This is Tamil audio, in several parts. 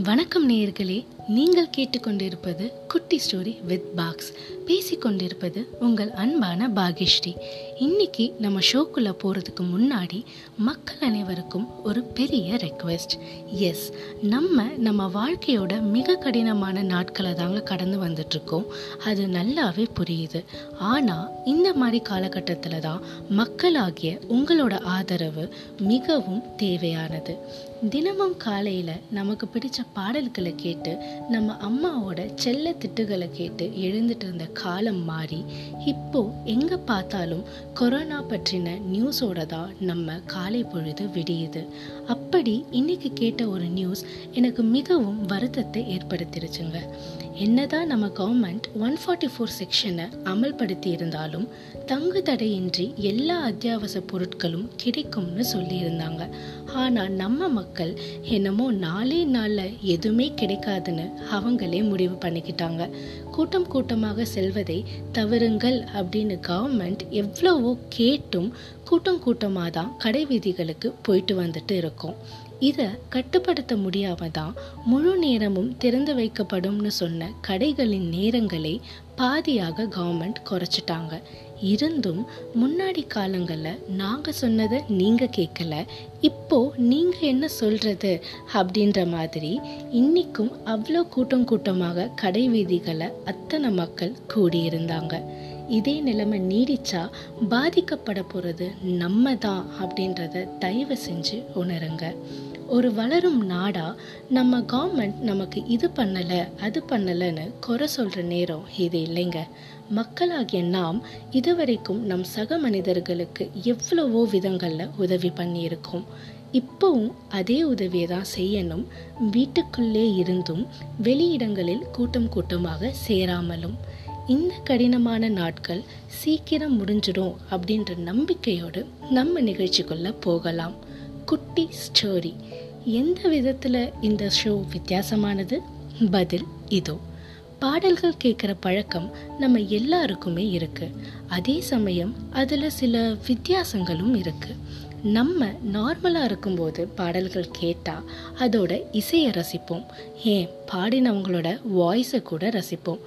வணக்கம் நேயர்களே. நீங்கள் கேட்டுக்கொண்டிருப்பது குட்டி ஸ்டோரி வித் பாக்ஸ். பேசிக்கொண்டிருப்பது உங்கள் அன்பான பாகிஸ்ரீ. இன்னைக்கு நம்ம ஷோக்குள்ளே போகிறதுக்கு முன்னாடி மக்கள் அனைவருக்கும் ஒரு பெரிய ரெக்வெஸ்ட் எஸ் நம்ம நம்ம வாழ்க்கையோட மிக கடினமான நாட்களை தாங்க கடந்து வந்துட்ருக்கோம் அது நல்லாவே புரியுது. ஆனால் இந்த மாதிரி காலகட்டத்தில் தான் மக்களாகிய உங்களோட ஆதரவு மிகவும் தேவையானது. தினமும் காலையில் நமக்கு பிடிச்ச பாடல்களை கேட்டு நம்ம அம்மாவோட செல்ல திட்டுகளை கேட்டு எழுந்துட்டு இருந்த காலம் மாறி இப்போ எங்கே பார்த்தாலும் கொரோனா பற்றின நியூஸோட தான் நம்ம காலை பொழுது விடியுது. அப்படி இன்னைக்கு கேட்ட ஒரு நியூஸ் எனக்கு மிகவும் வருத்தத்தை ஏற்படுத்திருச்சுங்க. என்னதான் நம்ம கவர்மெண்ட் ஒன் ஃபார்ட்டி ஃபோர் செக்ஷனை அமல்படுத்தி இருந்தாலும் தங்கு தடையின்றி எல்லா அத்தியாவசிய பொருட்களும் கிடைக்கும்னு சொல்லியிருந்தாங்க. ஆனால் நம்ம மக்கள் என்னமோ நாளே நாளில் எதுவுமே கிடைக்காதுன்னு அவங்களே முடிவு பண்ணிக்கிட்டாங்க. கூட்டம் கூட்டமாக செல்வதை தவறுங்கள் அப்படின்னு கவர்மெண்ட் எவ்வளவோ கேட்டும் கூட்டம் கூட்டமாக தான் கடை வீதிகளுக்கு போயிட்டு வந்துட்டு இருக்கோம். இதை கட்டுப்படுத்த முடியாம தான் முழு நேரமும் திறந்து வைக்கப்படும்னு சொன்ன கடைகளின் நேரங்களை பாதியாக கவர்மெண்ட் குறைச்சிட்டாங்க. இருந்தும் முன்னாடி காலங்களில் நாங்கள் சொன்னதை நீங்கள் கேட்கல இப்போ நீங்கள் என்ன சொல்கிறது அப்படின்ற மாதிரி இன்றைக்கும் அவ்வளோ கூட்டம் கூட்டமாக கடை வீதிகளை அத்தனை மக்கள் கூடியிருந்தாங்க. இதே நிலைமை நீடிச்சா பாதிக்கப்பட போகிறது நம்ம தான் அப்படின்றத தயவு செஞ்சு உணருங்க. ஒரு வளரும் நாடா நம்ம கவர்மெண்ட் நமக்கு இது பண்ணலை அது பண்ணலைன்னு குறை சொல்கிற நேரம் இது இல்லைங்க. மக்களாகிய நாம் இதுவரைக்கும் நம் சக மனிதர்களுக்கு எவ்வளவோ விதங்களில் உதவி பண்ணியிருக்கோம். இப்போவும் அதே உதவியை தான் செய்யணும். வீட்டுக்குள்ளே இருந்தும் வெளியிடங்களில் கூட்டம் கூட்டமாக சேராமலும். இந்த கடினமான நாட்கள் சீக்கிரம் முடிஞ்சிடும் அப்படின்ற நம்பிக்கையோடு நம்ம நிகழ்ச்சிக்குள்ள போகலாம். குட்டி ஸ்டோரி எந்த விதத்தில் இந்த ஷோ வித்தியாசமானது? பதில் இதோ. பாடல்கள் கேட்குற பழக்கம் நம்ம எல்லாருக்குமே இருக்கு. அதே சமயம் அதில் சில வித்தியாசங்களும் இருக்கு. நம்ம நார்மலாக இருக்கும்போது பாடல்கள் கேட்டால் அதோட இசையை ரசிப்போம். ஏன்? பாடினவங்களோட வாய்ஸை கூட ரசிப்போம்.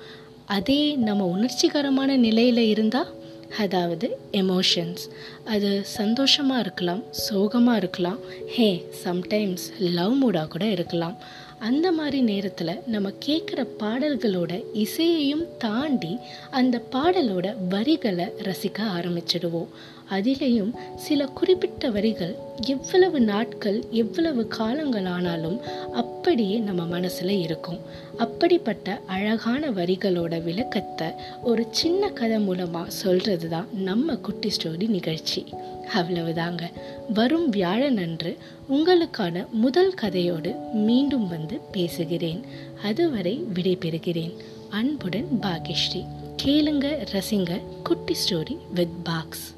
அதே நம்ம உணர்ச்சிகரமான நிலையில் இருந்தால் அதாவது எமோஷன்ஸ் அது சந்தோஷமாக இருக்கலாம் சோகமாக இருக்கலாம் ஹே சம்டைம்ஸ் லவ் மூடாக கூட இருக்கலாம். அந்த மாதிரி நேரத்தில் நம்ம கேட்குற பாடல்களோட இசையையும் தாண்டி அந்த பாடலோட வரிகளை ரசிக்க ஆரம்பிச்சிடுவோம். அதிலேயும் சில குறிப்பிட்ட வரிகள் எவ்வளவு நாட்கள் எவ்வளவு காலங்கள் ஆனாலும் அப்படியே நம்ம மனசில் இருக்கும். அப்படிப்பட்ட அழகான வரிகளோட விளக்கத்தை ஒரு சின்ன கதை மூலமாக சொல்கிறது தான் நம்ம குட்டி ஸ்டோரி நிகழ்ச்சி. அவ்வளவுதாங்க. வரும் வியாழன் அன்று உங்களுக்கான முதல் கதையோடு மீண்டும் வந்து பேசுகிறேன். அதுவரை விடைபெறுகிறேன். அன்புடன் பாகிஸ்ரீ கேளுங்க ரசிங்க குட்டி ஸ்டோரி வித் பாக்ஸ்.